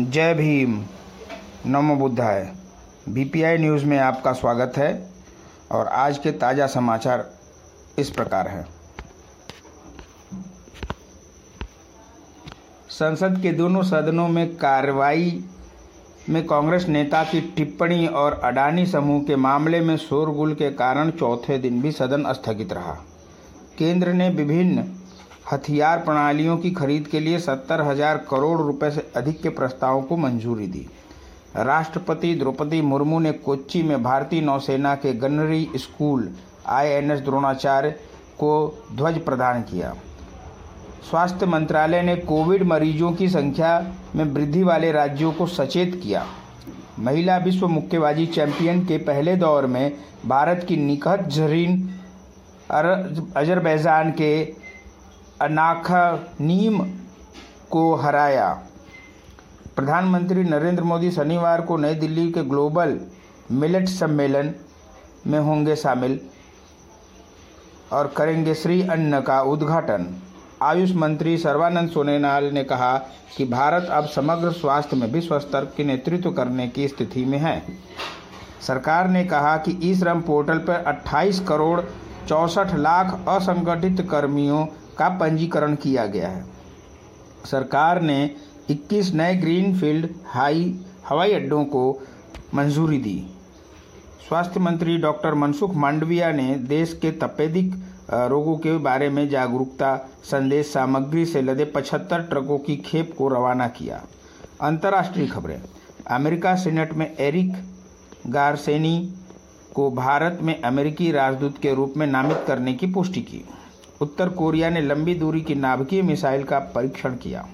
जय भीम। नमो बुद्धाय। BPI news में आपका स्वागत है और आज के ताज़ा समाचार इस प्रकार है। संसद के दोनों सदनों में कार्रवाई में कांग्रेस नेता की टिप्पणी और अडानी समूह के मामले में शोरगुल के कारण चौथे दिन भी सदन स्थगित रहा। केंद्र ने विभिन्न हथियार प्रणालियों की खरीद के लिए सत्तर हज़ार करोड़ रुपए से अधिक के प्रस्तावों को मंजूरी दी। राष्ट्रपति द्रौपदी मुर्मू ने कोच्चि में भारतीय नौसेना के गनरी स्कूल आईएनएस द्रोणाचार्य को ध्वज प्रदान किया। स्वास्थ्य मंत्रालय ने कोविड मरीजों की संख्या में वृद्धि वाले राज्यों को सचेत किया। महिला विश्व मुक्केबाजी चैंपियन के पहले दौर में भारत की निकहत जरीन अजरबैजान के अनाखनीम को हराया। प्रधानमंत्री नरेंद्र मोदी शनिवार को नई दिल्ली के ग्लोबल मिलेट सम्मेलन में होंगे शामिल और करेंगे श्री अन्न का उद्घाटन। आयुष मंत्री सर्वानंद सोनेनाल ने कहा कि भारत अब समग्र स्वास्थ्य में विश्व स्तर के नेतृत्व करने की स्थिति में है। सरकार ने कहा कि ई श्रम पोर्टल पर 28 करोड़ चौसठ लाख असंगठित कर्मियों का पंजीकरण किया गया है। सरकार ने 21 नए ग्रीनफील्ड हाई, हवाई अड्डों को मंजूरी दी। स्वास्थ्य मंत्री डॉक्टर मनसुख मांडविया ने देश के तपेदिक रोगों के बारे में जागरूकता संदेश सामग्री से लदे 75 ट्रकों की खेप को रवाना किया। अंतर्राष्ट्रीय खबरें। अमेरिका सीनेट में एरिक गारसेनी को भारत में अमेरिकी राजदूत के रूप में नामित करने की पुष्टि की। उत्तर कोरिया ने लंबी दूरी की नाभिकीय मिसाइल का परीक्षण किया।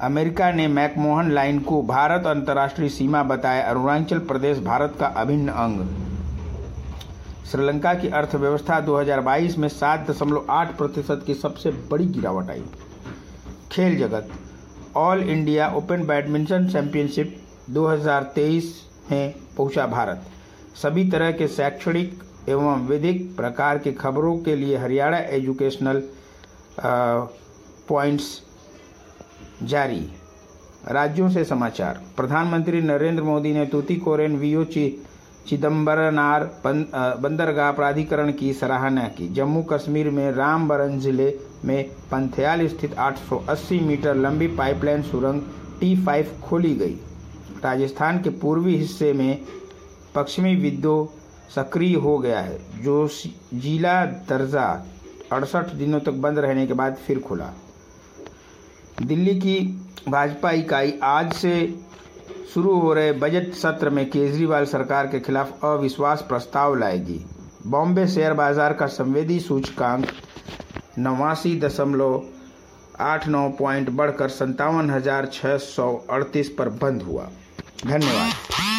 अमेरिका ने मैकमोहन लाइन को भारत अंतर्राष्ट्रीय सीमा बताया अरुणाचल प्रदेश, भारत का अभिन्न अंग। श्रीलंका की अर्थव्यवस्था 2022 में सात दशमलव आठ प्रतिशत की सबसे बड़ी गिरावट आई। खेल जगत, all India open badminton championship 2023 में पहुँचा भारत। सभी तरह के शैक्षणिक एवं विधिक प्रकार की खबरों के लिए हरियाणा एजुकेशनल पॉइंट्स जारी। राज्यों से समाचार। प्रधानमंत्री नरेंद्र मोदी ने तूतीकोरेन वीओ ची चिदम्बरनार बंदरगाह प्राधिकरण की सराहना की। जम्मू कश्मीर में रामबरन ज़िले में पंथयाल स्थित 880 मीटर लंबी पाइपलाइन सुरंग टी फाइव खोली गई। राजस्थान के पूर्वी हिस्से में पश्चिमी विद्यो सक्रिय हो गया है। जो जिला दर्जा अड़सठ दिनों तक बंद रहने के बाद फिर खुला। दिल्ली की भाजपा इकाई आज से शुरू हो रहे बजट सत्र में केजरीवाल सरकार के खिलाफ अविश्वास प्रस्ताव लाएगी। बॉम्बे शेयर बाज़ार का संवेदी सूचकांक नवासी दशमलव आठ नौ पॉइंट बढ़कर संतावन हज़ार छः सौ अड़तीस पर बंद हुआ। धन्यवाद।